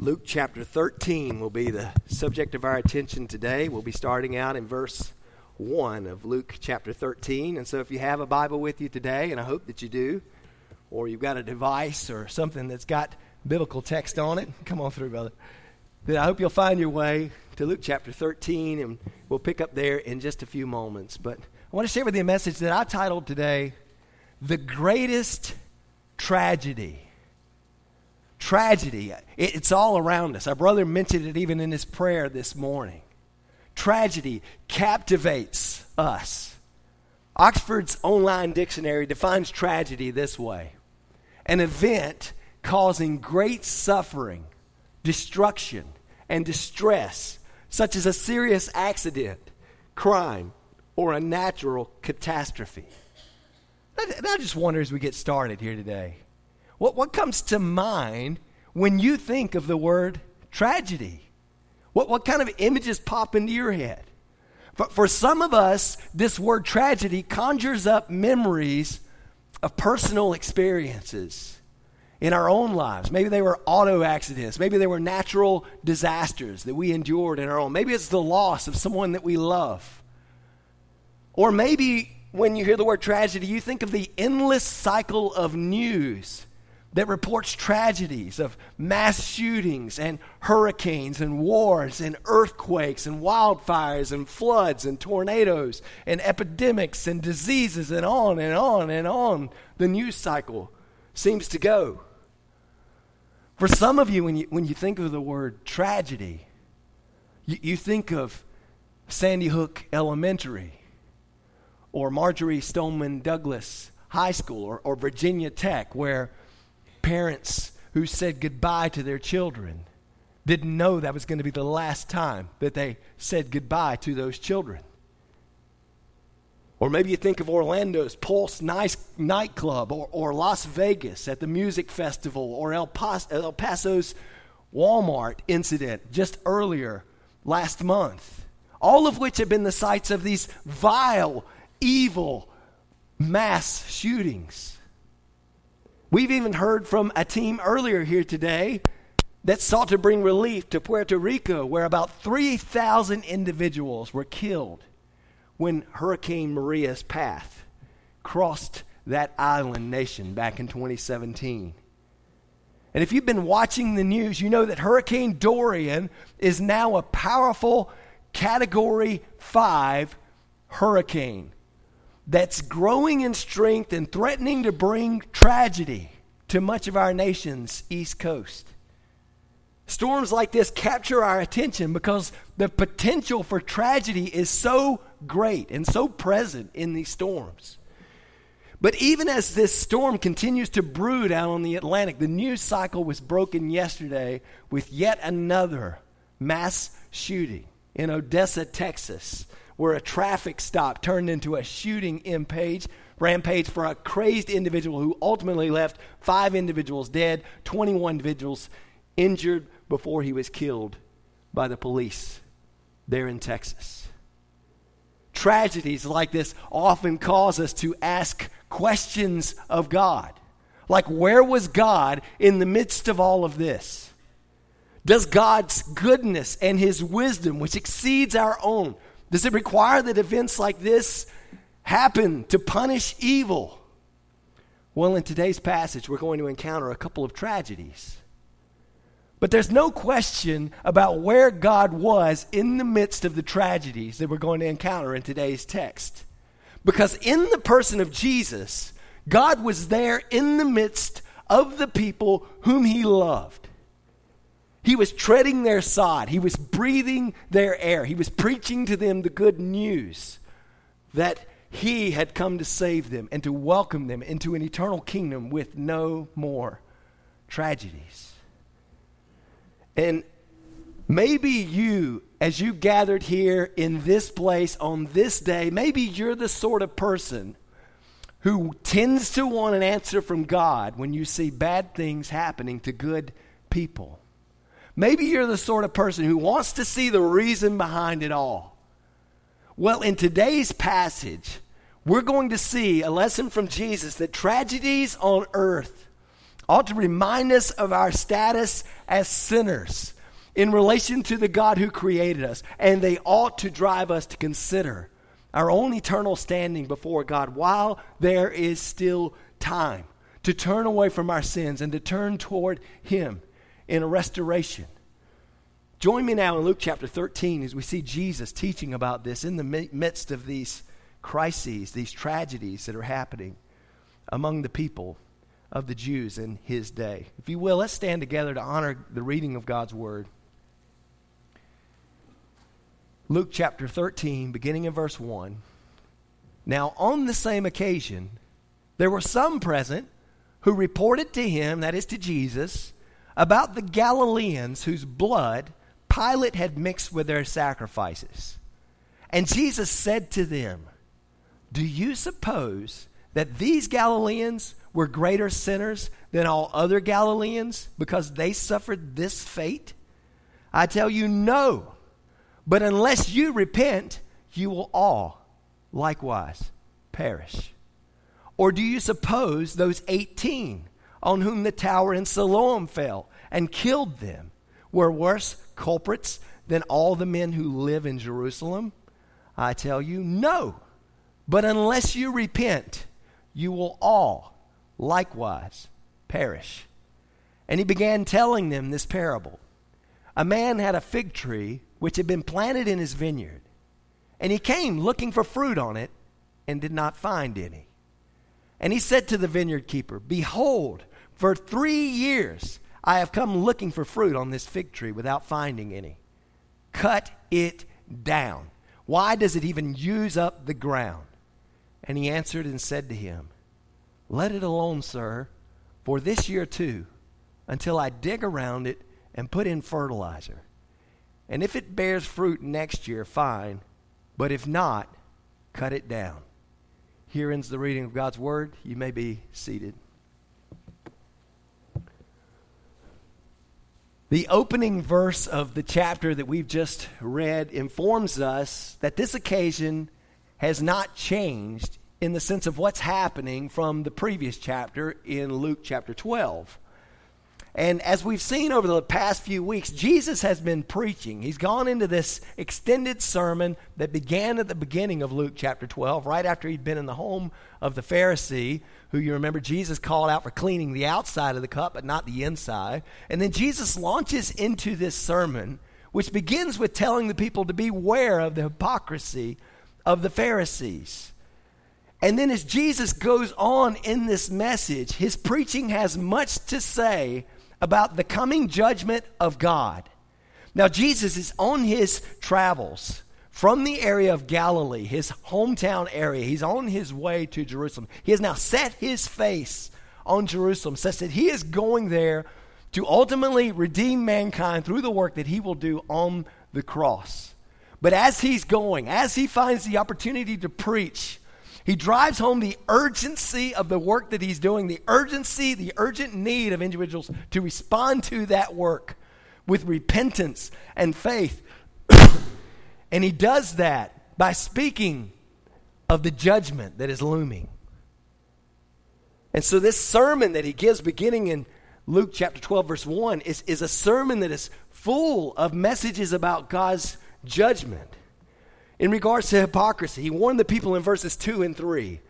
Luke chapter 13 will be the subject of our attention today. We'll be starting out in verse 1 of Luke chapter 13. And so if you have a Bible with you today, and I hope that you do, or you've got a device or something that's got biblical text on it, come on through, brother. Then I hope you'll find your way to Luke chapter 13, and we'll pick up there in just a few moments. But I want to share with you a message that I titled today, The Greatest Tragedy tragedy. it's all around us. Our brother mentioned it even in his prayer this morning. Tragedy captivates us. Oxford's online dictionary defines tragedy this way an event causing great suffering, destruction, and distress, such as a serious accident, crime, or a natural catastrophe. I just wonder as we get started here today what, what comes to mind when you think of the word tragedy? What, what kind of images pop into your head? For, for some of us, this word tragedy conjures up memories of personal experiences in our own lives. Maybe they were auto accidents. Maybe they were natural disasters that we endured in our own. Maybe it's the loss of someone that we love. Or maybe when you hear the word tragedy, you think of the endless cycle of news that reports tragedies of mass shootings and hurricanes and wars and earthquakes and wildfires and floods and tornadoes and epidemics and diseases and on and on and on the news cycle seems to go. For some of you, when you, when you think of the word tragedy, you, you think of Sandy Hook Elementary or Marjory Stoneman Douglas High School or, or Virginia Tech, where parents who said goodbye to their children didn't know that was going to be the last time that they said goodbye to those children. Or maybe you think of Orlando's Pulse nice nightclub or, or Las Vegas at the music festival or El, Pas- El Paso's Walmart incident just earlier last month. All of which have been the sites of these vile, evil mass shootings. We've even heard from a team earlier here today that sought to bring relief to Puerto Rico, where about 3,000 individuals were killed when Hurricane Maria's path crossed that island nation back in 2017. And if you've been watching the news, you know that Hurricane Dorian is now a powerful Category 5 hurricane that's growing in strength and threatening to bring tragedy to much of our nation's east coast. Storms like this capture our attention because the potential for tragedy is so great and so present in these storms. But even as this storm continues to brood out on the Atlantic, the news cycle was broken yesterday with yet another mass shooting in Odessa, Texas, where a traffic stop turned into a shooting impage, rampage for a crazed individual who ultimately left five individuals dead, 21 individuals injured before he was killed by the police there in Texas. Tragedies like this often cause us to ask questions of God. Like, where was God in the midst of all of this? Does God's goodness and his wisdom, which exceeds our own, does it require that events like this happen to punish evil? Well, in today's passage, we're going to encounter a couple of tragedies. But there's no question about where God was in the midst of the tragedies that we're going to encounter in today's text. Because in the person of Jesus, God was there in the midst of the people whom he loved. He was treading their sod. He was breathing their air. He was preaching to them the good news that he had come to save them and to welcome them into an eternal kingdom with no more tragedies. And maybe you, as you gathered here in this place on this day, maybe you're the sort of person who tends to want an answer from God when you see bad things happening to good people. Maybe you're the sort of person who wants to see the reason behind it all. Well, in today's passage, we're going to see a lesson from Jesus that tragedies on earth ought to remind us of our status as sinners in relation to the God who created us. And they ought to drive us to consider our own eternal standing before God while there is still time to turn away from our sins and to turn toward Him in a restoration. Join me now in Luke chapter 13 as we see Jesus teaching about this in the midst of these crises, these tragedies that are happening among the people of the Jews in his day. If you will, let's stand together to honor the reading of God's word. Luke chapter 13, beginning in verse 1. Now, on the same occasion, there were some present who reported to him, that is to Jesus, about the Galileans whose blood Pilate had mixed with their sacrifices. And Jesus said to them, Do you suppose that these Galileans were greater sinners than all other Galileans because they suffered this fate? I tell you, no. But unless you repent, you will all likewise perish. Or do you suppose those 18 on whom the tower in Siloam fell and killed them were worse culprits than all the men who live in Jerusalem? I tell you, no. But unless you repent, you will all likewise perish. And he began telling them this parable. A man had a fig tree which had been planted in his vineyard, and he came looking for fruit on it and did not find any. And he said to the vineyard keeper, Behold, for three years I have come looking for fruit on this fig tree without finding any. Cut it down. Why does it even use up the ground? And he answered and said to him, let it alone, sir, for this year too, until I dig around it and put in fertilizer. And if it bears fruit next year, fine. But if not, cut it down. Here ends the reading of God's word. You may be seated. The opening verse of the chapter that we've just read informs us that this occasion has not changed in the sense of what's happening from the previous chapter in Luke chapter 12. And as we've seen over the past few weeks, Jesus has been preaching. He's gone into this extended sermon that began at the beginning of Luke chapter 12, right after he'd been in the home of the Pharisee, who you remember Jesus called out for cleaning the outside of the cup, but not the inside. And then Jesus launches into this sermon, which begins with telling the people to beware of the hypocrisy of the Pharisees. And then as Jesus goes on in this message, his preaching has much to say about the coming judgment of God. Now, Jesus is on his travels from the area of Galilee, his hometown area. He's on his way to Jerusalem. He has now set his face on Jerusalem, such that he is going there to ultimately redeem mankind through the work that he will do on the cross. But as he's going, as he finds the opportunity to preach, he drives home the urgency of the work that he's doing, the urgency, the urgent need of individuals to respond to that work with repentance and faith. and he does that by speaking of the judgment that is looming. And so, this sermon that he gives beginning in Luke chapter 12, verse 1, is, is a sermon that is full of messages about God's judgment. In regards to hypocrisy, he warned the people in verses 2 and 3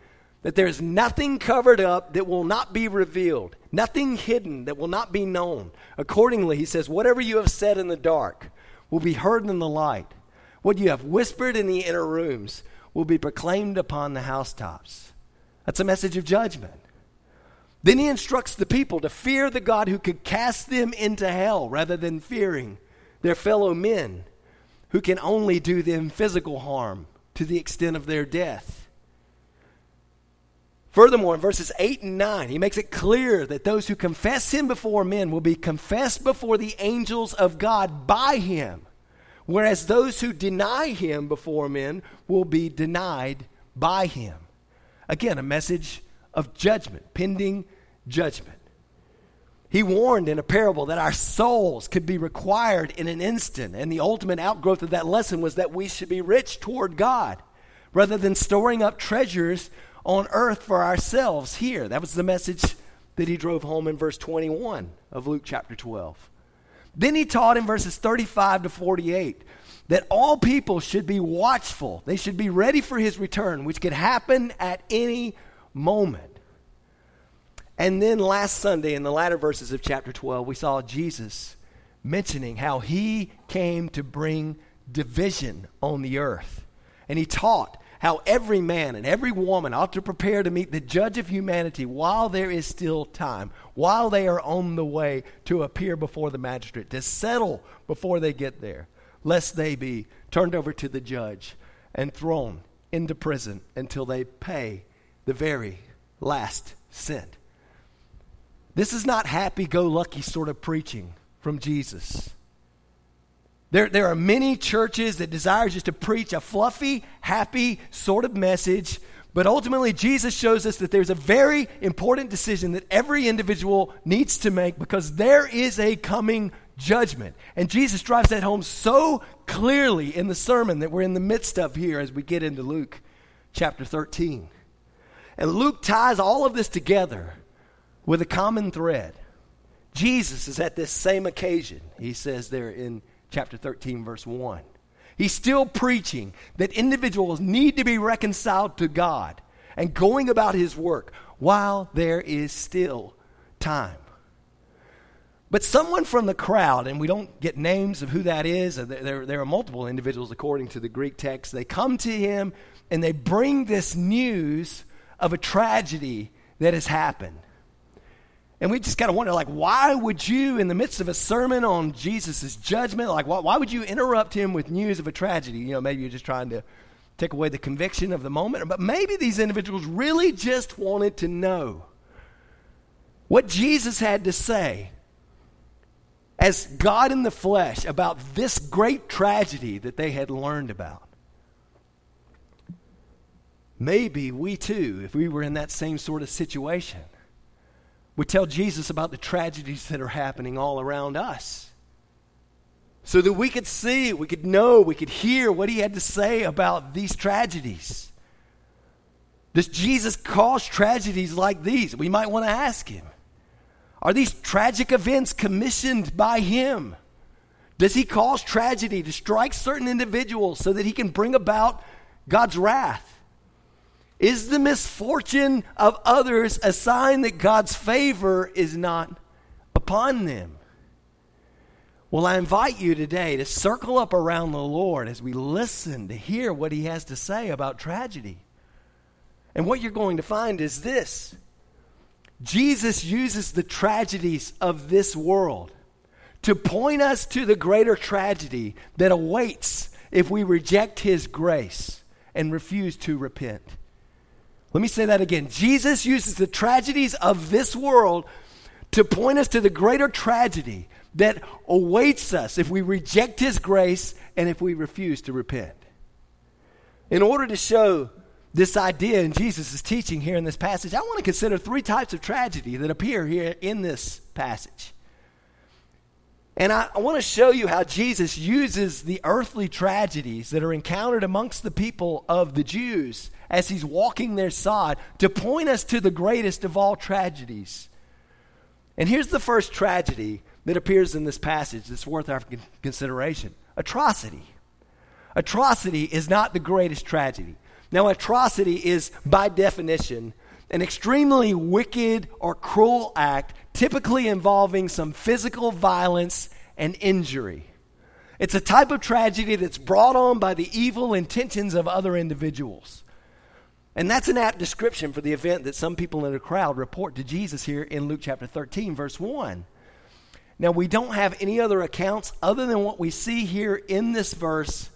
that there's nothing covered up that will not be revealed, nothing hidden that will not be known. Accordingly, he says, Whatever you have said in the dark will be heard in the light. What you have whispered in the inner rooms will be proclaimed upon the housetops. That's a message of judgment. Then he instructs the people to fear the God who could cast them into hell rather than fearing their fellow men who can only do them physical harm to the extent of their death. Furthermore, in verses 8 and 9, he makes it clear that those who confess him before men will be confessed before the angels of God by him, whereas those who deny him before men will be denied by him. Again, a message of judgment, pending judgment. He warned in a parable that our souls could be required in an instant, and the ultimate outgrowth of that lesson was that we should be rich toward God rather than storing up treasures on earth for ourselves here. That was the message that he drove home in verse 21 of Luke chapter 12. Then he taught in verses 35 to 48 that all people should be watchful. They should be ready for his return, which could happen at any moment. And then last Sunday, in the latter verses of chapter 12, we saw Jesus mentioning how he came to bring division on the earth. And he taught how every man and every woman ought to prepare to meet the judge of humanity while there is still time, while they are on the way to appear before the magistrate, to settle before they get there, lest they be turned over to the judge and thrown into prison until they pay the very last cent. This is not happy go lucky sort of preaching from Jesus. There, there are many churches that desire just to preach a fluffy, happy sort of message, but ultimately, Jesus shows us that there's a very important decision that every individual needs to make because there is a coming judgment. And Jesus drives that home so clearly in the sermon that we're in the midst of here as we get into Luke chapter 13. And Luke ties all of this together with a common thread. Jesus is at this same occasion, he says there in chapter 13, verse 1. He's still preaching that individuals need to be reconciled to God and going about his work while there is still time. But someone from the crowd, and we don't get names of who that is, uh, there, there are multiple individuals according to the Greek text, they come to him and they bring this news of a tragedy that has happened. And we just kind of wonder, like, why would you, in the midst of a sermon on Jesus' judgment, like, why, why would you interrupt him with news of a tragedy? You know, maybe you're just trying to take away the conviction of the moment. But maybe these individuals really just wanted to know what Jesus had to say as God in the flesh about this great tragedy that they had learned about. Maybe we too, if we were in that same sort of situation, would tell Jesus about the tragedies that are happening all around us. So that we could see, we could know, we could hear what he had to say about these tragedies. Does Jesus cause tragedies like these? We might want to ask him. Are these tragic events commissioned by him? Does he cause tragedy to strike certain individuals so that he can bring about God's wrath? Is the misfortune of others a sign that God's favor is not upon them? Well, I invite you today to circle up around the Lord as we listen to hear what He has to say about tragedy. And what you're going to find is this Jesus uses the tragedies of this world to point us to the greater tragedy that awaits if we reject His grace and refuse to repent. Let me say that again. Jesus uses the tragedies of this world to point us to the greater tragedy that awaits us if we reject His grace and if we refuse to repent. In order to show this idea in Jesus' teaching here in this passage, I want to consider three types of tragedy that appear here in this passage. And I, I want to show you how Jesus uses the earthly tragedies that are encountered amongst the people of the Jews as he's walking their side to point us to the greatest of all tragedies. And here's the first tragedy that appears in this passage that's worth our consideration atrocity. Atrocity is not the greatest tragedy. Now, atrocity is, by definition, an extremely wicked or cruel act, typically involving some physical violence and injury. It's a type of tragedy that's brought on by the evil intentions of other individuals. And that's an apt description for the event that some people in the crowd report to Jesus here in Luke chapter 13, verse 1. Now, we don't have any other accounts other than what we see here in this verse,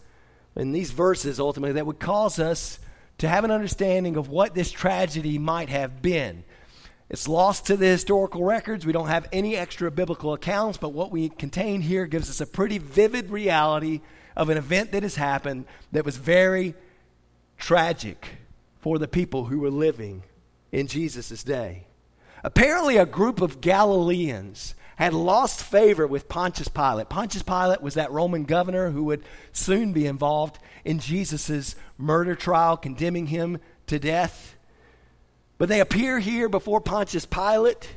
in these verses ultimately, that would cause us to have an understanding of what this tragedy might have been. It's lost to the historical records. We don't have any extra biblical accounts, but what we contain here gives us a pretty vivid reality of an event that has happened that was very tragic for the people who were living in Jesus' day. Apparently, a group of Galileans had lost favor with Pontius Pilate. Pontius Pilate was that Roman governor who would soon be involved in Jesus' murder trial, condemning him to death. But they appear here before Pontius Pilate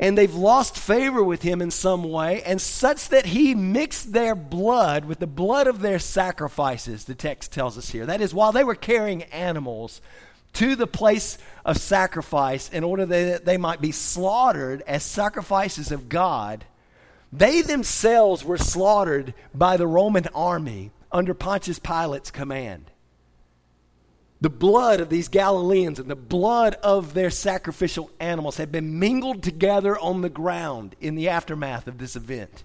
and they've lost favor with him in some way, and such that he mixed their blood with the blood of their sacrifices, the text tells us here. That is, while they were carrying animals to the place of sacrifice in order that they might be slaughtered as sacrifices of God, they themselves were slaughtered by the Roman army under Pontius Pilate's command. The blood of these Galileans and the blood of their sacrificial animals had been mingled together on the ground in the aftermath of this event.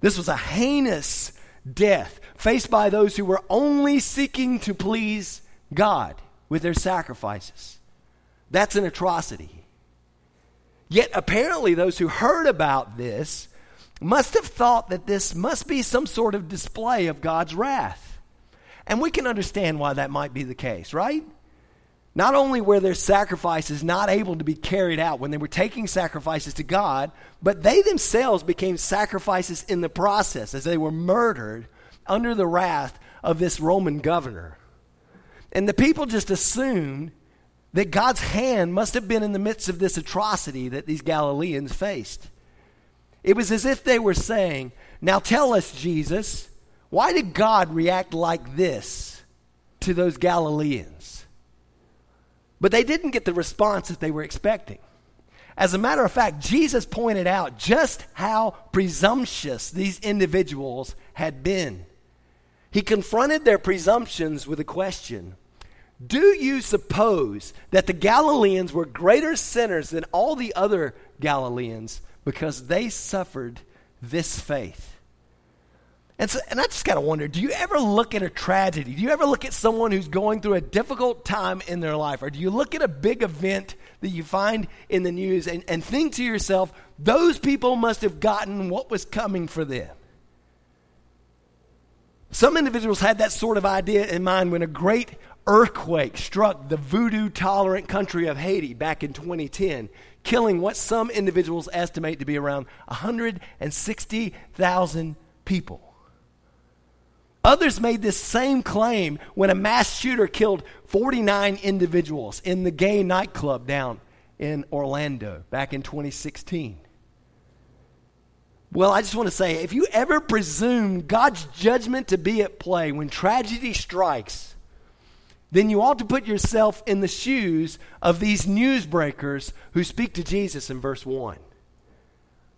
This was a heinous death faced by those who were only seeking to please God with their sacrifices. That's an atrocity. Yet, apparently, those who heard about this must have thought that this must be some sort of display of God's wrath. And we can understand why that might be the case, right? Not only were their sacrifices not able to be carried out when they were taking sacrifices to God, but they themselves became sacrifices in the process as they were murdered under the wrath of this Roman governor. And the people just assumed that God's hand must have been in the midst of this atrocity that these Galileans faced. It was as if they were saying, Now tell us, Jesus, why did God react like this to those Galileans? But they didn't get the response that they were expecting. As a matter of fact, Jesus pointed out just how presumptuous these individuals had been. He confronted their presumptions with a question Do you suppose that the Galileans were greater sinners than all the other Galileans because they suffered this faith? And, so, and I just got to wonder do you ever look at a tragedy? Do you ever look at someone who's going through a difficult time in their life? Or do you look at a big event that you find in the news and, and think to yourself, those people must have gotten what was coming for them? Some individuals had that sort of idea in mind when a great earthquake struck the voodoo tolerant country of Haiti back in 2010, killing what some individuals estimate to be around 160,000 people. Others made this same claim when a mass shooter killed 49 individuals in the gay nightclub down in Orlando back in 2016. Well, I just want to say if you ever presume God's judgment to be at play when tragedy strikes, then you ought to put yourself in the shoes of these newsbreakers who speak to Jesus in verse 1.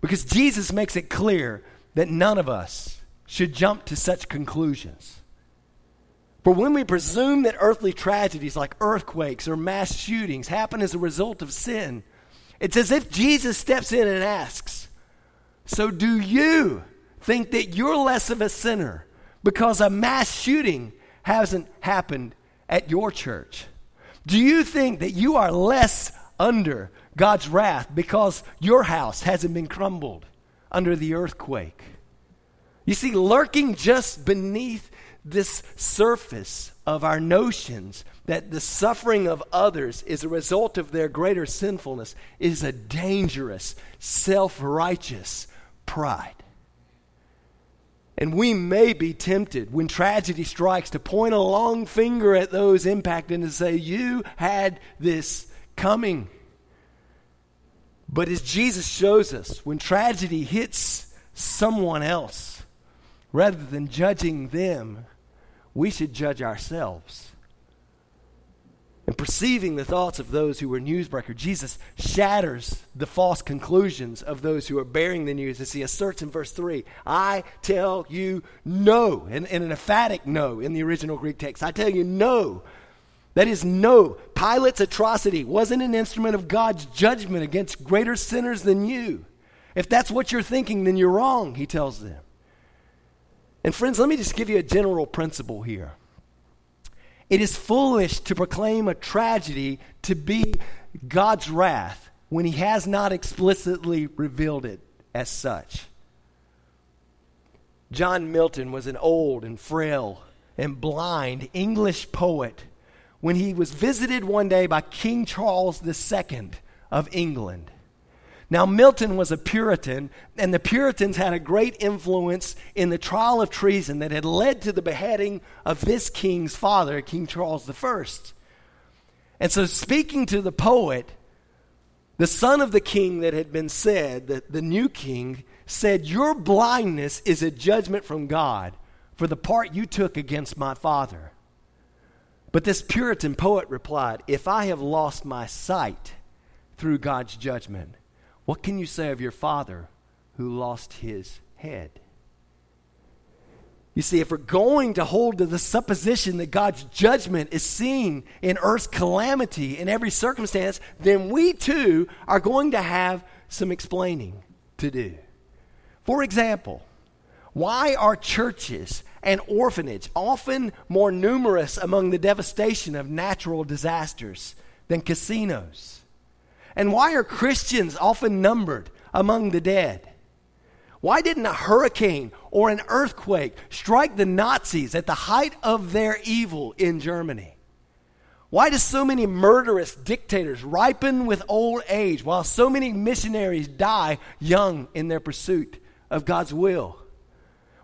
Because Jesus makes it clear that none of us should jump to such conclusions. For when we presume that earthly tragedies like earthquakes or mass shootings happen as a result of sin, it's as if Jesus steps in and asks, So do you think that you're less of a sinner because a mass shooting hasn't happened at your church? Do you think that you are less under God's wrath because your house hasn't been crumbled under the earthquake? You see, lurking just beneath this surface of our notions that the suffering of others is a result of their greater sinfulness is a dangerous, self righteous pride. And we may be tempted when tragedy strikes to point a long finger at those impacted and say, You had this coming. But as Jesus shows us, when tragedy hits someone else, Rather than judging them, we should judge ourselves. And perceiving the thoughts of those who were newsbreakers, Jesus shatters the false conclusions of those who are bearing the news as he asserts in verse 3 I tell you no, in, in an emphatic no in the original Greek text. I tell you no. That is, no. Pilate's atrocity wasn't an instrument of God's judgment against greater sinners than you. If that's what you're thinking, then you're wrong, he tells them. And friends, let me just give you a general principle here. It is foolish to proclaim a tragedy to be God's wrath when he has not explicitly revealed it as such. John Milton was an old and frail and blind English poet when he was visited one day by King Charles II of England. Now, Milton was a Puritan, and the Puritans had a great influence in the trial of treason that had led to the beheading of this king's father, King Charles I. And so, speaking to the poet, The son of the king that had been said, the, the new king, said, Your blindness is a judgment from God for the part you took against my father. But this Puritan poet replied, If I have lost my sight through God's judgment, what can you say of your father who lost his head? You see, if we're going to hold to the supposition that God's judgment is seen in earth's calamity in every circumstance, then we too are going to have some explaining to do. For example, why are churches and orphanage often more numerous among the devastation of natural disasters than casinos? And why are Christians often numbered among the dead? Why didn't a hurricane or an earthquake strike the Nazis at the height of their evil in Germany? Why do so many murderous dictators ripen with old age while so many missionaries die young in their pursuit of God's will?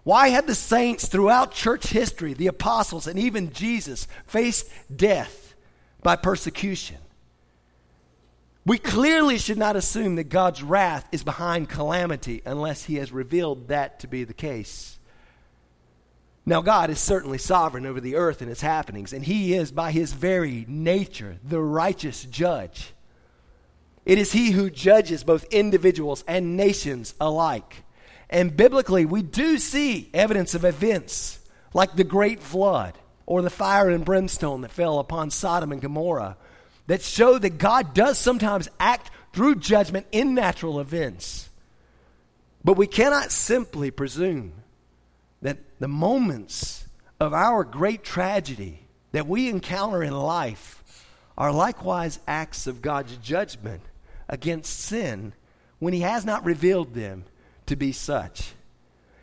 Why have the saints throughout church history, the apostles, and even Jesus faced death by persecution? We clearly should not assume that God's wrath is behind calamity unless He has revealed that to be the case. Now, God is certainly sovereign over the earth and its happenings, and He is, by His very nature, the righteous judge. It is He who judges both individuals and nations alike. And biblically, we do see evidence of events like the great flood or the fire and brimstone that fell upon Sodom and Gomorrah that show that God does sometimes act through judgment in natural events. But we cannot simply presume that the moments of our great tragedy that we encounter in life are likewise acts of God's judgment against sin when He has not revealed them to be such.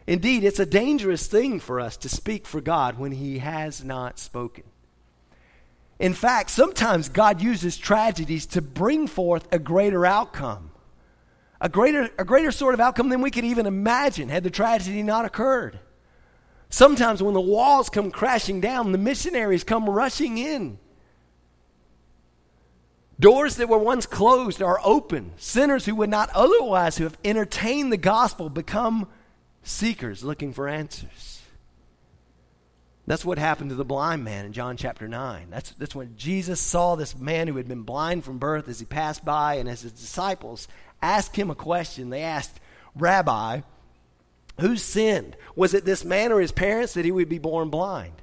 Indeed, it's a dangerous thing for us to speak for God when He has not spoken. In fact, sometimes God uses tragedies to bring forth a greater outcome, a greater, a greater sort of outcome than we could even imagine had the tragedy not occurred. Sometimes when the walls come crashing down, the missionaries come rushing in. Doors that were once closed are open. Sinners who would not otherwise have entertained the gospel become seekers looking for answers. That's what happened to the blind man in John chapter 9. That's, that's when Jesus saw this man who had been blind from birth as he passed by, and as his disciples asked him a question, they asked, Rabbi, who sinned? Was it this man or his parents that he would be born blind?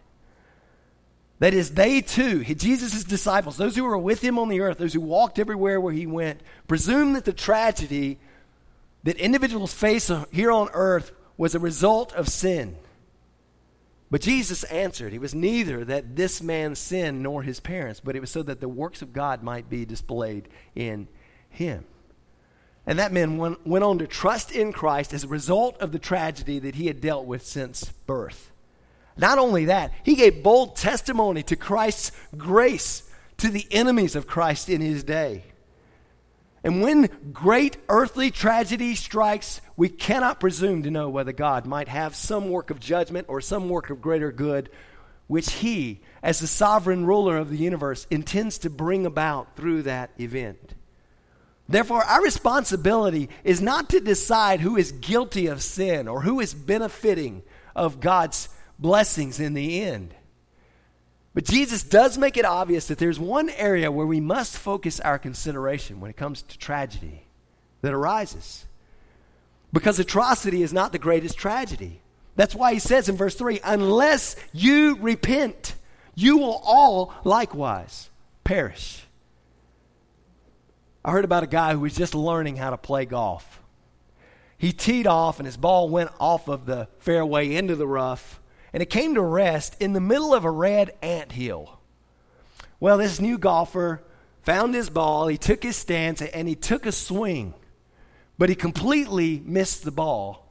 That is, they too, Jesus' disciples, those who were with him on the earth, those who walked everywhere where he went, presumed that the tragedy that individuals face here on earth was a result of sin. But Jesus answered, It was neither that this man sinned nor his parents, but it was so that the works of God might be displayed in him. And that man went, on to trust in Christ as a result of the tragedy that he had dealt with since birth. Not only that, he gave bold testimony to Christ's grace to the enemies of Christ in his day. And when great earthly tragedy strikes, we cannot presume to know whether God might have some work of judgment or some work of greater good, which He, as the sovereign ruler of the universe, intends to bring about through that event. Therefore, our responsibility is not to decide who is guilty of sin or who is benefiting of God's blessings in the end. But Jesus does make it obvious that there's one area where we must focus our consideration when it comes to tragedy that arises. Because atrocity is not the greatest tragedy. That's why he says in verse 3 unless you repent, you will all likewise perish. I heard about a guy who was just learning how to play golf. He teed off and his ball went off of the fairway into the rough and it came to rest in the middle of a red ant hill. Well, this new golfer found his ball, he took his stance, and he took a swing, but he completely missed the ball,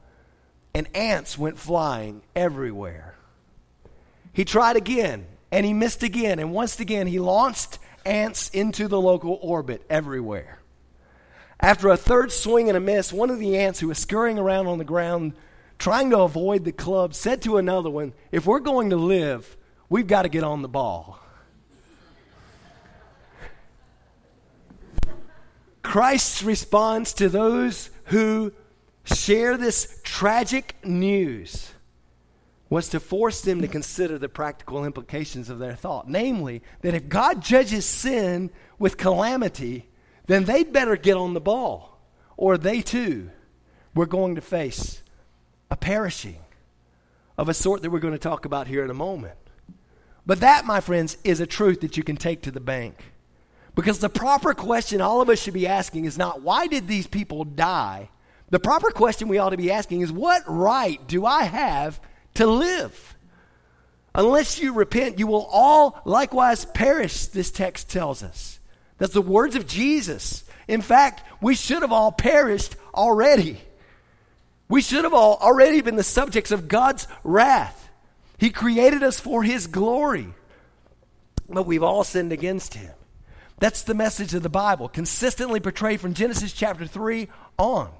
and ants went flying everywhere. He tried again, and he missed again, and once again he launched ants into the local orbit everywhere. After a third swing and a miss, one of the ants who was scurrying around on the ground trying to avoid the club, said to another one, If we're going to live, we've got to get on the ball. Christ's response to those who share this tragic news was to force them to consider the practical implications of their thought. Namely, that if God judges sin with calamity, then they'd better get on the ball, or they too were going to face a perishing of a sort that we're going to talk about here in a moment. But that, my friends, is a truth that you can take to the bank. Because the proper question all of us should be asking is not why did these people die? The proper question we ought to be asking is what right do I have to live? Unless you repent, you will all likewise perish, this text tells us. That's the words of Jesus. In fact, we should have all perished already. We should have all already been the subjects of God's wrath. He created us for His glory, but we've all sinned against Him. That's the message of the Bible, consistently portrayed from Genesis chapter 3 on.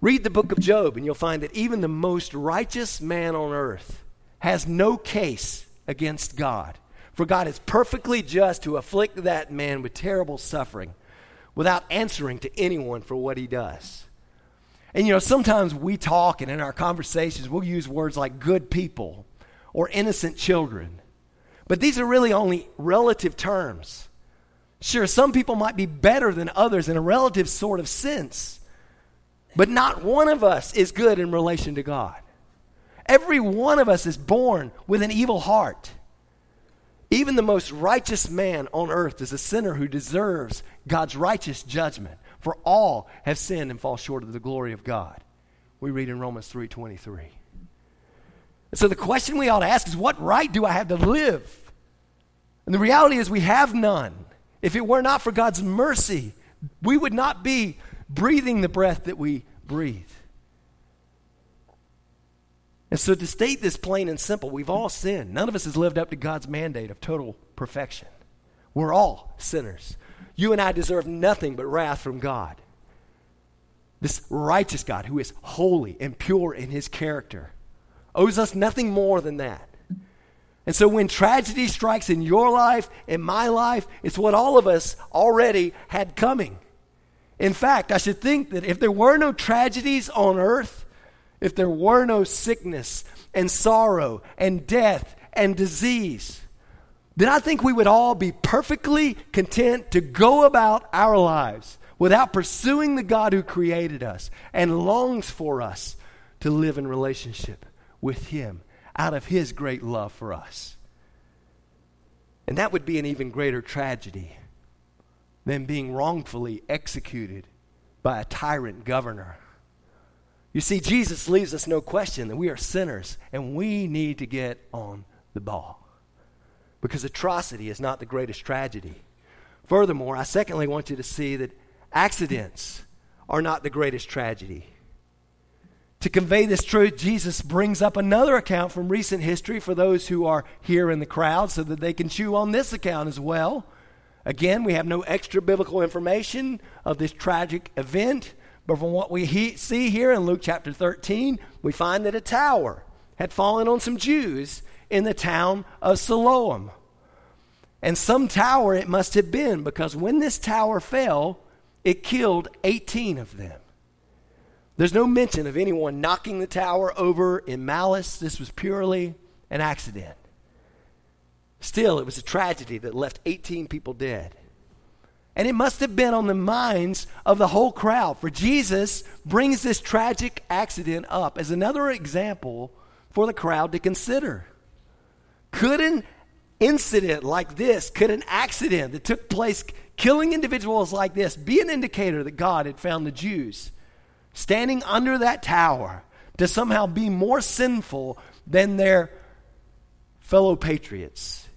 Read the book of Job, and you'll find that even the most righteous man on earth has no case against God. For God is perfectly just to afflict that man with terrible suffering without answering to anyone for what he does. And you know, sometimes we talk and in our conversations we'll use words like good people or innocent children. But these are really only relative terms. Sure, some people might be better than others in a relative sort of sense, but not one of us is good in relation to God. Every one of us is born with an evil heart. Even the most righteous man on earth is a sinner who deserves God's righteous judgment. For all have sinned and fall short of the glory of God. We read in Romans 3:23. So the question we ought to ask is what right do I have to live? And the reality is we have none. If it were not for God's mercy, we would not be breathing the breath that we breathe. And so, to state this plain and simple, we've all sinned. None of us has lived up to God's mandate of total perfection. We're all sinners. You and I deserve nothing but wrath from God. This righteous God, who is holy and pure in his character, owes us nothing more than that. And so when tragedy strikes in your life, in my life, it's what all of us already had coming. In fact, I should think that if there were no tragedies on earth, if there were no sickness and sorrow and death and disease, then I think we would all be perfectly content to go about our lives without pursuing the God who created us and longs for us to live in relationship with Him out of His great love for us. And that would be an even greater tragedy than being wrongfully executed by a tyrant governor. You see, Jesus leaves us no question that we are sinners and we need to get on the ball because atrocity is not the greatest tragedy. Furthermore, I secondly want you to see that accidents are not the greatest tragedy. To convey this truth, Jesus brings up another account from recent history for those who are here in the crowd so that they can chew on this account as well. Again, we have no extra biblical information of this tragic event, but from what we he- see here in Luke chapter 13, we find that a tower had fallen on some Jews in the town of Siloam. And some tower it must have been because when this tower fell, it killed 18 of them. There's no mention of anyone knocking the tower over in malice. This was purely an accident. Still, it was a tragedy that left 18 people dead. And it must have been on the minds of the whole crowd, for Jesus brings this tragic accident up as another example for the crowd to consider. Could an incident like this, could an accident that took place killing individuals like this be an indicator that God had found the Jews standing under that tower to somehow be more sinful than their fellow patriots?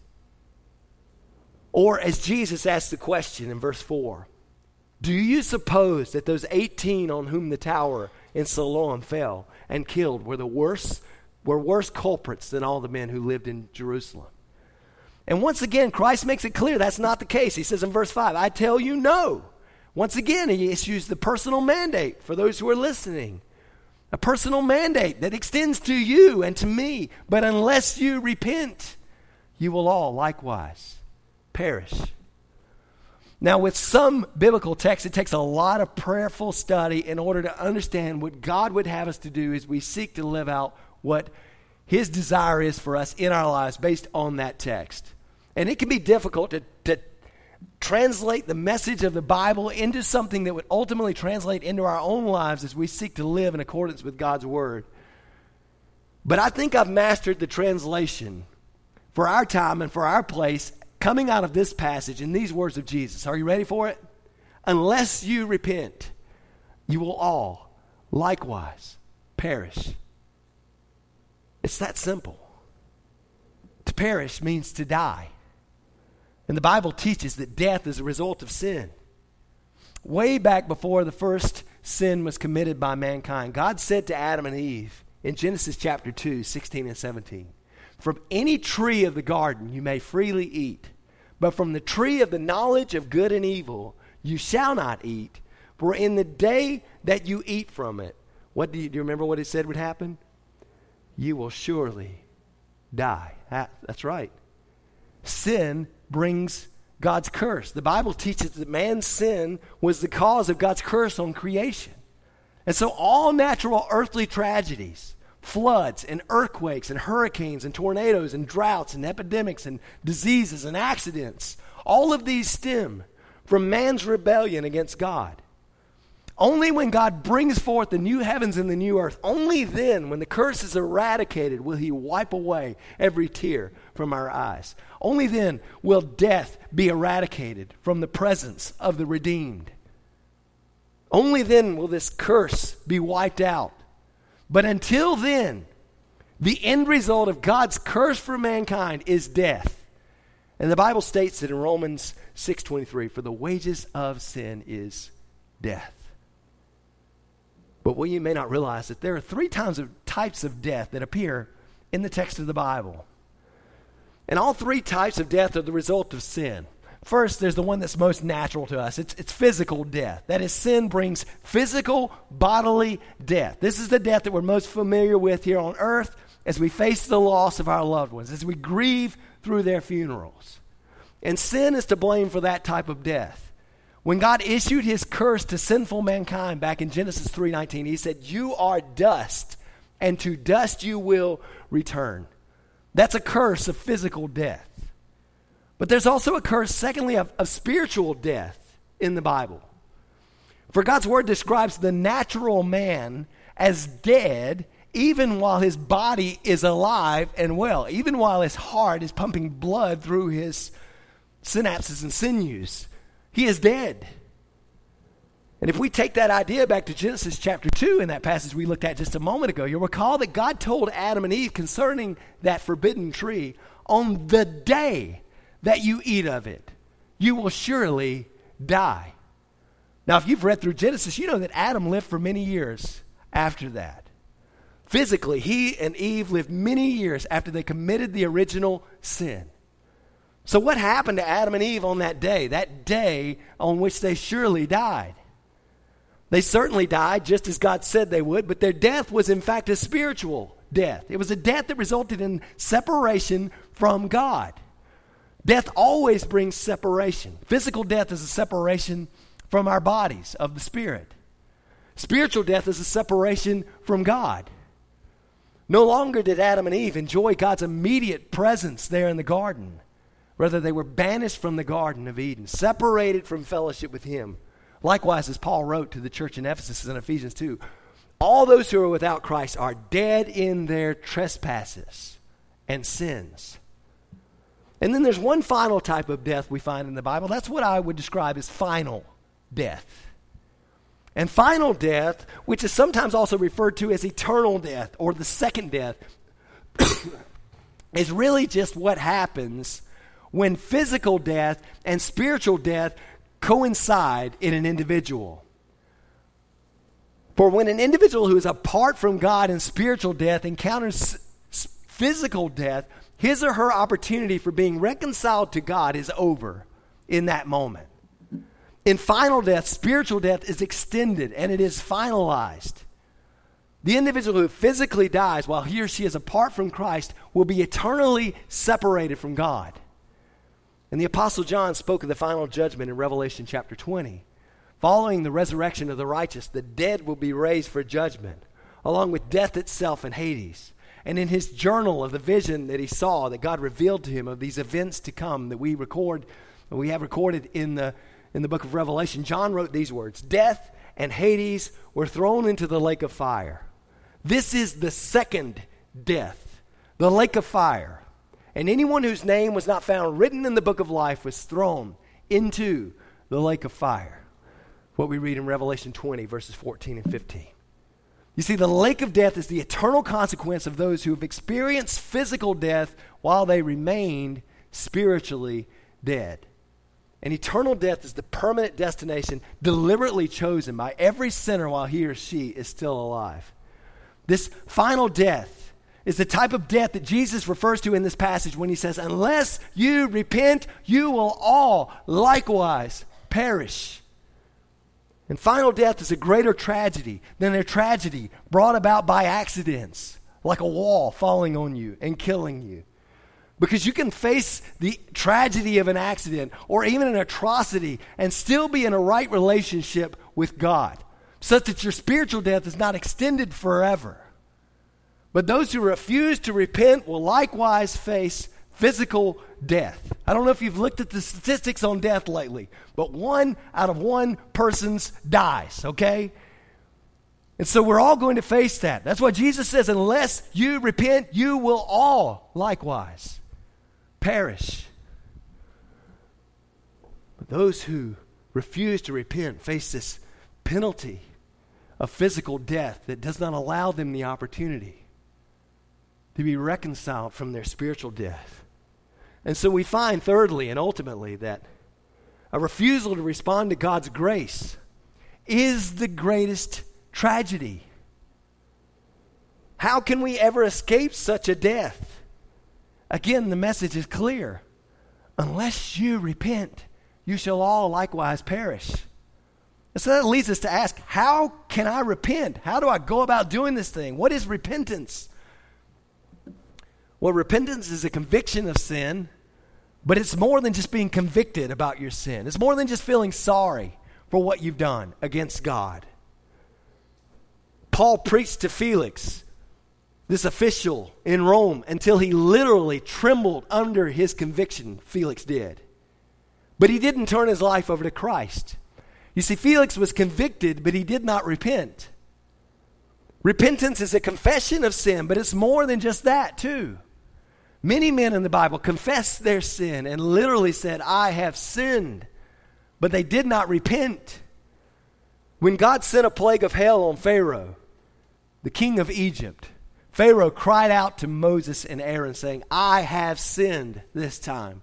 Or as Jesus asked the question in verse 4, do you suppose that those 18 on whom the tower in Siloam fell and killed were the worst were worse culprits than all the men who lived in Jerusalem. And once again, Christ makes it clear that's not the case. He says in verse 5, I tell you no. Once again, he issues the personal mandate for those who are listening. A personal mandate that extends to you and to me. But unless you repent, you will all likewise perish. Now, with some biblical texts, it takes a lot of prayerful study in order to understand what God would have us to do as we seek to live out what His desire is for us in our lives based on that text. And it can be difficult to, to translate the message of the Bible into something that would ultimately translate into our own lives as we seek to live in accordance with God's Word. But I think I've mastered the translation for our time and for our place coming out of this passage in these words of Jesus. Are you ready for it? Unless you repent, you will all likewise perish. It's that simple. To perish means to die. And the Bible teaches that death is a result of sin. Way back before the first sin was committed by mankind, God said to Adam and Eve in Genesis chapter 2, 16 and 17, From any tree of the garden you may freely eat, but from the tree of the knowledge of good and evil you shall not eat, for in the day that you eat from it, what do you, do you remember what it said would happen? You will surely die. That's right. Sin brings God's curse. The Bible teaches that man's sin was the cause of God's curse on creation. And so all natural earthly tragedies, floods and earthquakes and hurricanes and tornadoes and droughts and epidemics and diseases and accidents. All of these stem from man's rebellion against God. Only when God brings forth the new heavens and the new earth, only then, when the curse is eradicated, will He wipe away every tear from our eyes. Only then will death be eradicated from the presence of the redeemed. Only then will this curse be wiped out but until then, the end result of God's curse for mankind is death. And the Bible states that in Romans 6:23, for the wages of sin is death. But what you may not realize is that there are three times of types of death that appear in the text of the Bible. And all three types of death are the result of sin. First, there's the one that's most natural to us. It's, it's physical death. That is, sin brings physical, bodily death. This is the death that we're most familiar with here on earth as we face the loss of our loved ones, as we grieve through their funerals. And sin is to blame for that type of death. When God issued his curse to sinful mankind back in Genesis 3:19, he said, "You are dust, and to dust you will return." That's a curse of physical death. But there's also a curse, secondly, of, of spiritual death in the Bible. For God's word describes the natural man as dead even while his body is alive and well, even while his heart is pumping blood through his synapses and sinews. He is dead. And if we take that idea back to Genesis chapter 2 in that passage we looked at just a moment ago, you'll recall that God told Adam and Eve concerning that forbidden tree on the day that you eat of it, you will surely die. Now, if you've read through Genesis, you know that Adam lived for many years after that. Physically, he and Eve lived many years after they committed the original sin. So, what happened to Adam and Eve on that day, that day on which they surely died? They certainly died just as God said they would, but their death was in fact a spiritual death. It was a death that resulted in separation from God. Death always brings separation. Physical death is a separation from our bodies of the spirit. Spiritual death is a separation from God. No longer did Adam and Eve enjoy God's immediate presence there in the garden. Rather, they were banished from the Garden of Eden, separated from fellowship with Him. Likewise, as Paul wrote to the church in Ephesus in Ephesians 2, all those who are without Christ are dead in their trespasses and sins. And then there's one final type of death we find in the Bible. That's what I would describe as final death. And final death, which is sometimes also referred to as eternal death or the second death, is really just what happens when physical death and spiritual death coincide in an individual. For when an individual who is apart from God in spiritual death encounters physical death, his or her opportunity for being reconciled to God is over in that moment. In final death, spiritual death is extended and it is finalized. The individual who physically dies while he or she is apart from Christ will be eternally separated from God. And the Apostle John spoke of the final judgment in Revelation chapter 20. Following the resurrection of the righteous, the dead will be raised for judgment, along with death itself and Hades. And in his journal of the vision that he saw, that God revealed to him of these events to come that we record, we have recorded in the, in the book of Revelation, John wrote these words Death and Hades were thrown into the lake of fire. This is the second death, the lake of fire. And anyone whose name was not found written in the book of life was thrown into the lake of fire. What we read in Revelation 20, verses 14 and 15. You see, the lake of death is the eternal consequence of those who have experienced physical death while they remained spiritually dead. And eternal death is the permanent destination deliberately chosen by every sinner while he or she is still alive. This final death is the type of death that Jesus refers to in this passage when he says, Unless you repent, you will all likewise perish. And final death is a greater tragedy than a tragedy brought about by accidents, like a wall falling on you and killing you. Because you can face the tragedy of an accident or even an atrocity and still be in a right relationship with God, such that your spiritual death is not extended forever. But those who refuse to repent will likewise face physical death. I don't know if you've looked at the statistics on death lately, but one out of one person's dies, okay? And so we're all going to face that. That's why Jesus says, unless you repent, you will all likewise perish. But those who refuse to repent face this penalty of physical death that does not allow them the opportunity to be reconciled from their spiritual death. And so we find, thirdly and ultimately, that a refusal to respond to God's grace is the greatest tragedy. How can we ever escape such a death? Again, the message is clear. Unless you repent, you shall all likewise perish. And so that leads us to ask how can I repent? How do I go about doing this thing? What is repentance? Well, repentance is a conviction of sin, but it's more than just being convicted about your sin. It's more than just feeling sorry for what you've done against God. Paul preached to Felix, this official in Rome, until he literally trembled under his conviction, Felix did. But he didn't turn his life over to Christ. You see, Felix was convicted, but he did not repent. Repentance is a confession of sin, but it's more than just that, too. Many men in the Bible confessed their sin and literally said, I have sinned, but they did not repent. When God sent a plague of hell on Pharaoh, the king of Egypt, Pharaoh cried out to Moses and Aaron, saying, I have sinned this time.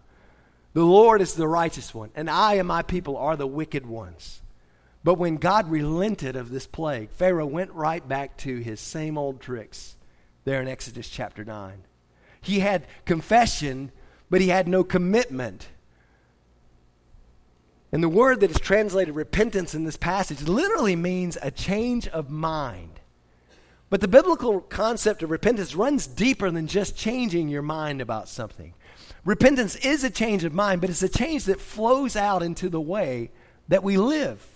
The Lord is the righteous one, and I and my people are the wicked ones. But when God relented of this plague, Pharaoh went right back to his same old tricks there in Exodus chapter 9. He had confession, but he had no commitment. And the word that is translated repentance in this passage literally means a change of mind. But the biblical concept of repentance runs deeper than just changing your mind about something. Repentance is a change of mind, but it's a change that flows out into the way that we live.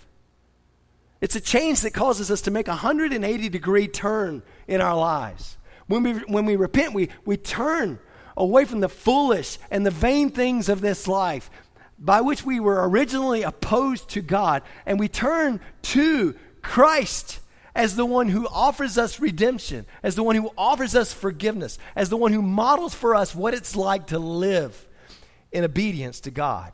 It's a change that causes us to make a 180 degree turn in our lives. When we, when we repent, we, we turn away from the foolish and the vain things of this life by which we were originally opposed to God, and we turn to Christ as the one who offers us redemption, as the one who offers us forgiveness, as the one who models for us what it's like to live in obedience to God.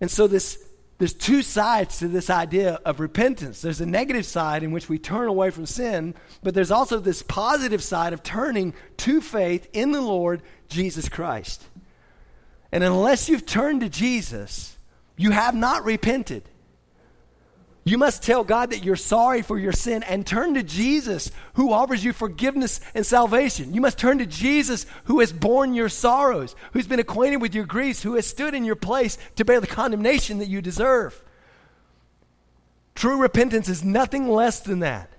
And so, this there's two sides to this idea of repentance. There's a negative side in which we turn away from sin, but there's also this positive side of turning to faith in the Lord Jesus Christ. And unless you've turned to Jesus, you have not repented. You must tell God that you're sorry for your sin and turn to Jesus who offers you forgiveness and salvation. You must turn to Jesus who has borne your sorrows, who's been acquainted with your griefs, who has stood in your place to bear the condemnation that you deserve. True repentance is nothing less than that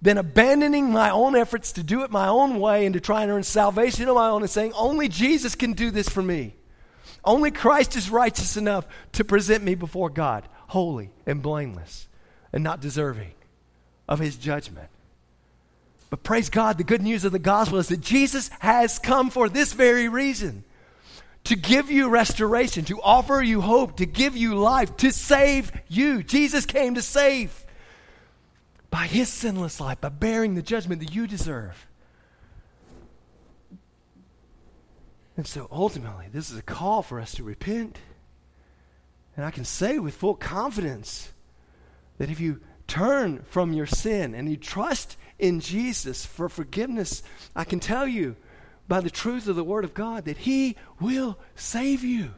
than abandoning my own efforts to do it my own way and to try and earn salvation on my own and saying, only Jesus can do this for me. Only Christ is righteous enough to present me before God, holy and blameless and not deserving of his judgment. But praise God, the good news of the gospel is that Jesus has come for this very reason to give you restoration, to offer you hope, to give you life, to save you. Jesus came to save by his sinless life, by bearing the judgment that you deserve. And so ultimately, this is a call for us to repent. And I can say with full confidence that if you turn from your sin and you trust in Jesus for forgiveness, I can tell you by the truth of the Word of God that He will save you.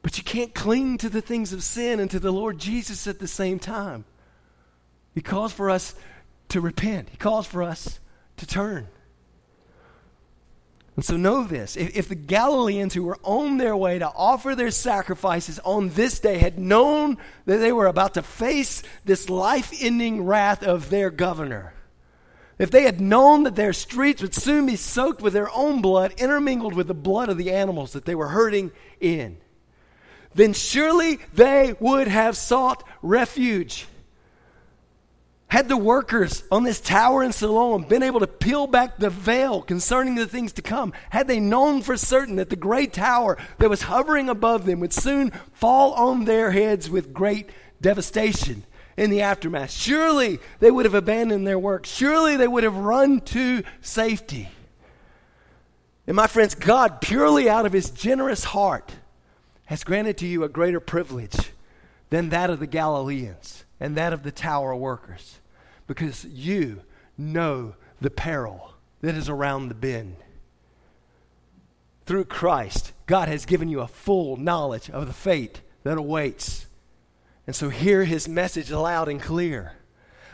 But you can't cling to the things of sin and to the Lord Jesus at the same time. He calls for us to repent, He calls for us to turn. And so know this if, if, the Galileans who were on their way to offer their sacrifices on this day had known that they were about to face this life ending wrath of their governor, if they had known that their streets would soon be soaked with their own blood, intermingled with the blood of the animals that they were herding in, then surely they would have sought refuge had the workers on this tower in Siloam been able to peel back the veil concerning the things to come, had they known for certain that the great tower that was hovering above them would soon fall on their heads with great devastation in the aftermath, surely they would have abandoned their work. Surely they would have run to safety. And my friends, God, purely out of his generous heart, has granted to you a greater privilege than that of the Galileans and that of the tower workers because you know the peril that is around the bend. Through Christ, God has given you a full knowledge of the fate that awaits. And so hear his message loud and clear.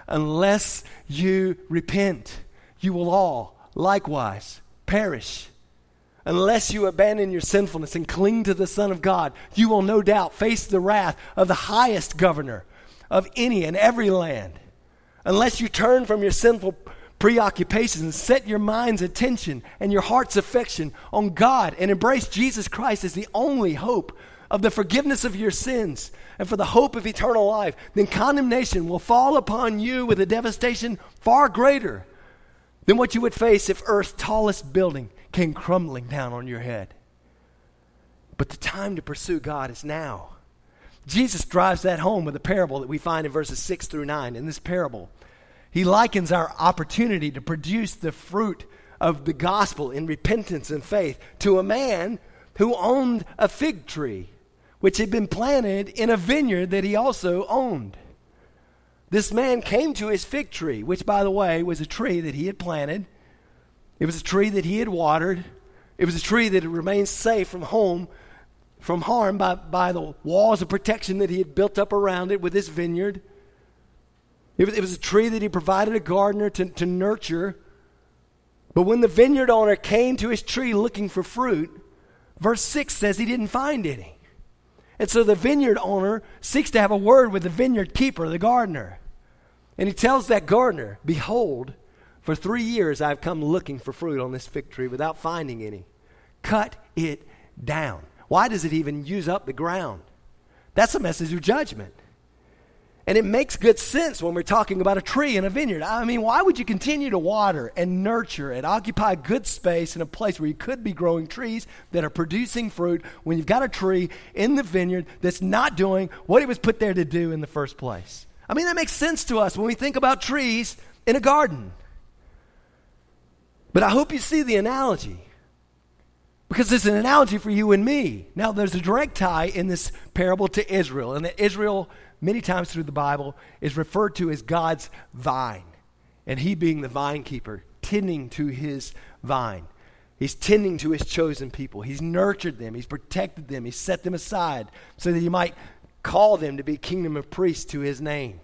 Unless you repent, you will all likewise perish. Unless you abandon your sinfulness and cling to the Son of God, you will no doubt face the wrath of the highest governor of any and every land unless you turn from your sinful preoccupations and set your mind's attention and your heart's affection on God and embrace Jesus Christ as the only hope of the forgiveness of your sins and for the hope of eternal life, then condemnation will fall upon you with a devastation far greater than what you would face if Earth's tallest building came crumbling down on your head. But the time to pursue God is now. Jesus drives that home with a parable that we find in verses 6 through 9. In this parable, he likens our opportunity to produce the fruit of the gospel in repentance and faith to a man who owned a fig tree, which had been planted in a vineyard that he also owned. This man came to his fig tree, which, by the way, was a tree that he had planted. It was a tree that he had watered. It was a tree that had remained safe from home, from harm by, by the walls of protection that he had built up around it with his vineyard. It was, it was a tree that he provided a gardener to, to nurture. But when the vineyard owner came to his tree looking for fruit, verse 6 says he didn't find any. And so the vineyard owner seeks to have a word with the vineyard keeper, the gardener. And he tells that gardener, Behold, for three years I've come looking for fruit on this fig tree without finding any. Cut it down. Why does it even use up the ground? That's a message of judgment. And it makes good sense when we're talking about a tree in a vineyard. I mean, why would you continue to water and nurture and occupy good space in a place where you could be growing trees that are producing fruit when you've got a tree in the vineyard that's not doing what it was put there to do in the first place? I mean, that makes sense to us when we think about trees in a garden. But I hope you see the analogy because it's an analogy for you and me. Now, there's a direct tie in this parable to Israel, and that Israel many times through the Bible, is referred to as God's vine. And he being the vine keeper, tending to his vine. He's tending to his chosen people. He's nurtured them. He's protected them. He's set them aside so that he might call them to be kingdom of priests to his name.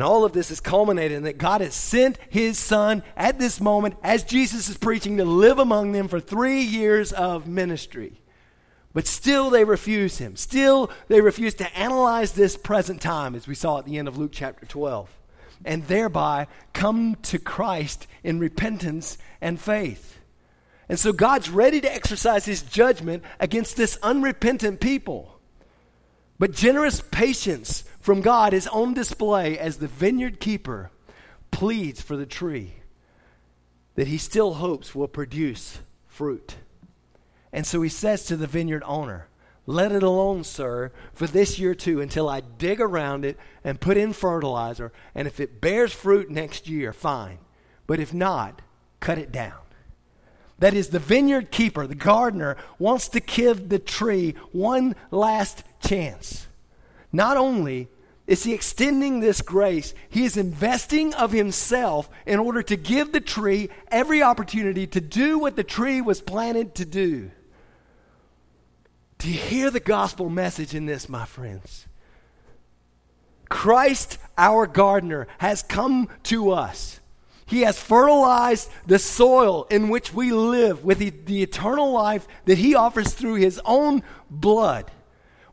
And all of this is culminated in that God has sent his son at this moment, as Jesus is preaching, to live among them for three years of ministry. But still, they refuse him. Still, they refuse to analyze this present time, as we saw at the end of Luke chapter 12, and thereby come to Christ in repentance and faith. And so, God's ready to exercise his judgment against this unrepentant people. But generous patience from God is on display as the vineyard keeper pleads for the tree that he still hopes will produce fruit. And so he says to the vineyard owner, Let it alone, sir, for this year too, until I dig around it and put in fertilizer. And if it bears fruit next year, fine. But if not, cut it down. That is, the vineyard keeper, the gardener, wants to give the tree one last chance. Not only is he extending this grace, he is investing of himself in order to give the tree every opportunity to do what the tree was planted to do. Do you hear the gospel message in this, my friends? Christ, our gardener, has come to us. He has fertilized the soil in which we live with the, the, eternal life that He offers through His own blood.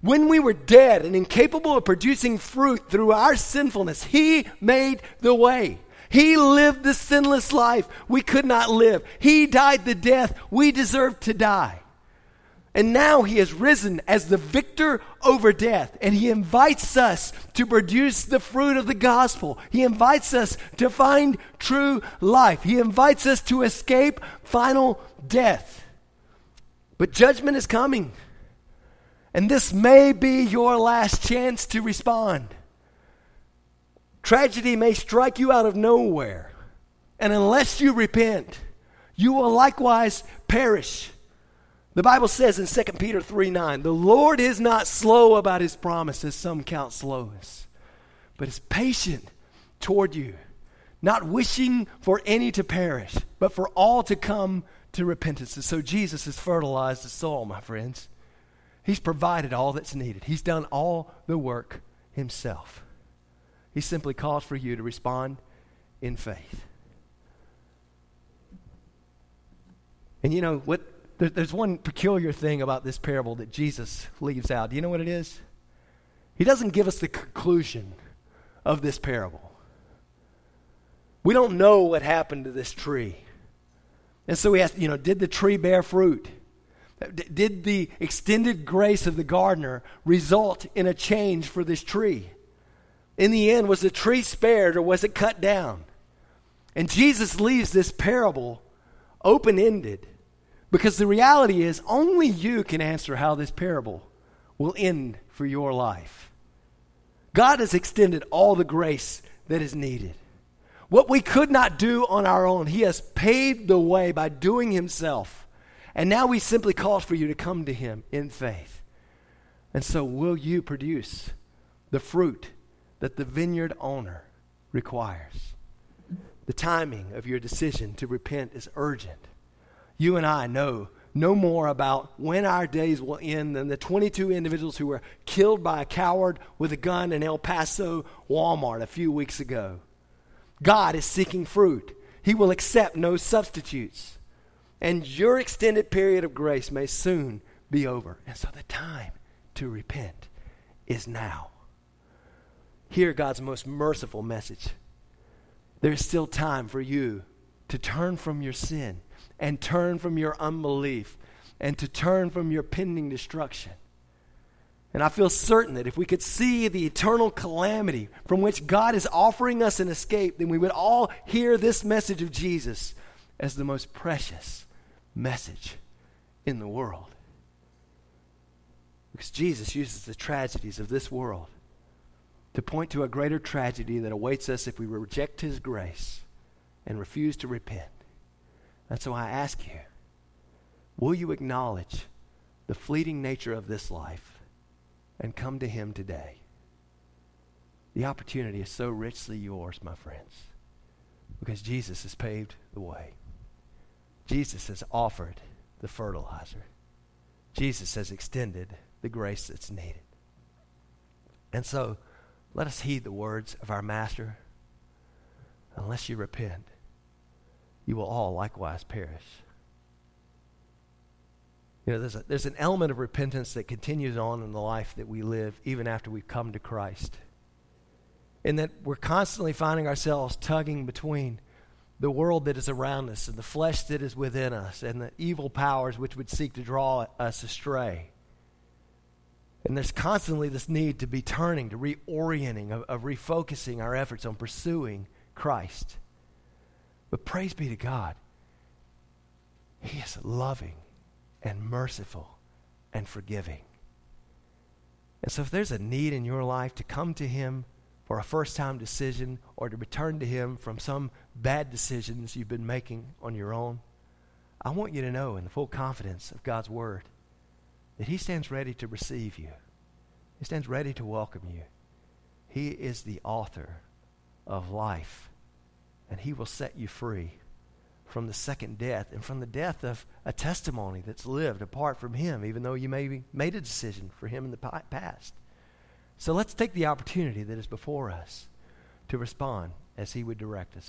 When we were dead and incapable of producing fruit through our sinfulness, He made the way. He lived the sinless life we could not live. He died the death we deserved to die. And now he has risen as the victor over death. And he invites us to produce the fruit of the gospel. He invites us to find true life. He invites us to escape final death. But judgment is coming. And this may be your last chance to respond. Tragedy may strike you out of nowhere. And unless you repent, you will likewise perish. The Bible says in 2 Peter 3 9, the Lord is not slow about his promises, some count slowness, but is patient toward you, not wishing for any to perish, but for all to come to repentance. And so Jesus has fertilized the soil, my friends. He's provided all that's needed, He's done all the work Himself. He simply calls for you to respond in faith. And you know what? there's one peculiar thing about this parable that Jesus leaves out. Do you know what it is? He doesn't give us the conclusion of this parable. We don't know what happened to this tree. And so we ask, you know, did the tree bear fruit? Did the extended grace of the gardener result in a change for this tree? In the end, was the tree spared or was it cut down? And Jesus leaves this parable open ended because the reality is, only you can answer how this parable will end for your life. God has extended all the grace that is needed. What we could not do on our own, He has paved the way by doing Himself. And now we simply call for you to come to Him in faith. And so, will you produce the fruit that the vineyard owner requires? The timing of your decision to repent is urgent you and I know no more about when our days will end than the 22 individuals who were killed by a coward with a gun in El Paso Walmart a few weeks ago. God is seeking fruit, He will accept no substitutes. And your extended period of grace may soon be over. And so the time to repent is now. Hear God's most merciful message. There is still time for you to turn from your sin and turn from your unbelief and to turn from your pending destruction. And I feel certain that if we could see the eternal calamity from which God is offering us an escape, then we would all hear this message of Jesus as the most precious message in the world. Because Jesus uses the tragedies of this world to point to a greater tragedy that awaits us if we reject His grace and refuse to repent. And so I ask you, will you acknowledge the fleeting nature of this life and come to Him today? The opportunity is so richly yours, my friends, because Jesus has paved the way. Jesus has offered the fertilizer. Jesus has extended the grace that's needed. And so, let us heed the words of our Master. Unless you repent, you will all likewise perish. You know, there's, a, there's an element of repentance that continues on in the life that we live even after we've come to Christ. In that we're constantly finding ourselves tugging between the world that is around us and the flesh that is within us and the evil powers which would seek to draw us astray. And there's constantly this need to be turning, to reorienting, of, of refocusing our efforts on pursuing Christ. But praise be to God, He is loving and merciful and forgiving. And so, if there's a need in your life to come to Him for a first time decision or to return to Him from some bad decisions you've been making on your own, I want you to know in the full confidence of God's Word that He stands ready to receive you, He stands ready to welcome you. He is the author of life, and He will set you free from the second death and from the death of a testimony that's lived apart from Him, even though you maybe made a decision for Him in the past. So let's take the opportunity that is before us to respond as He would direct us.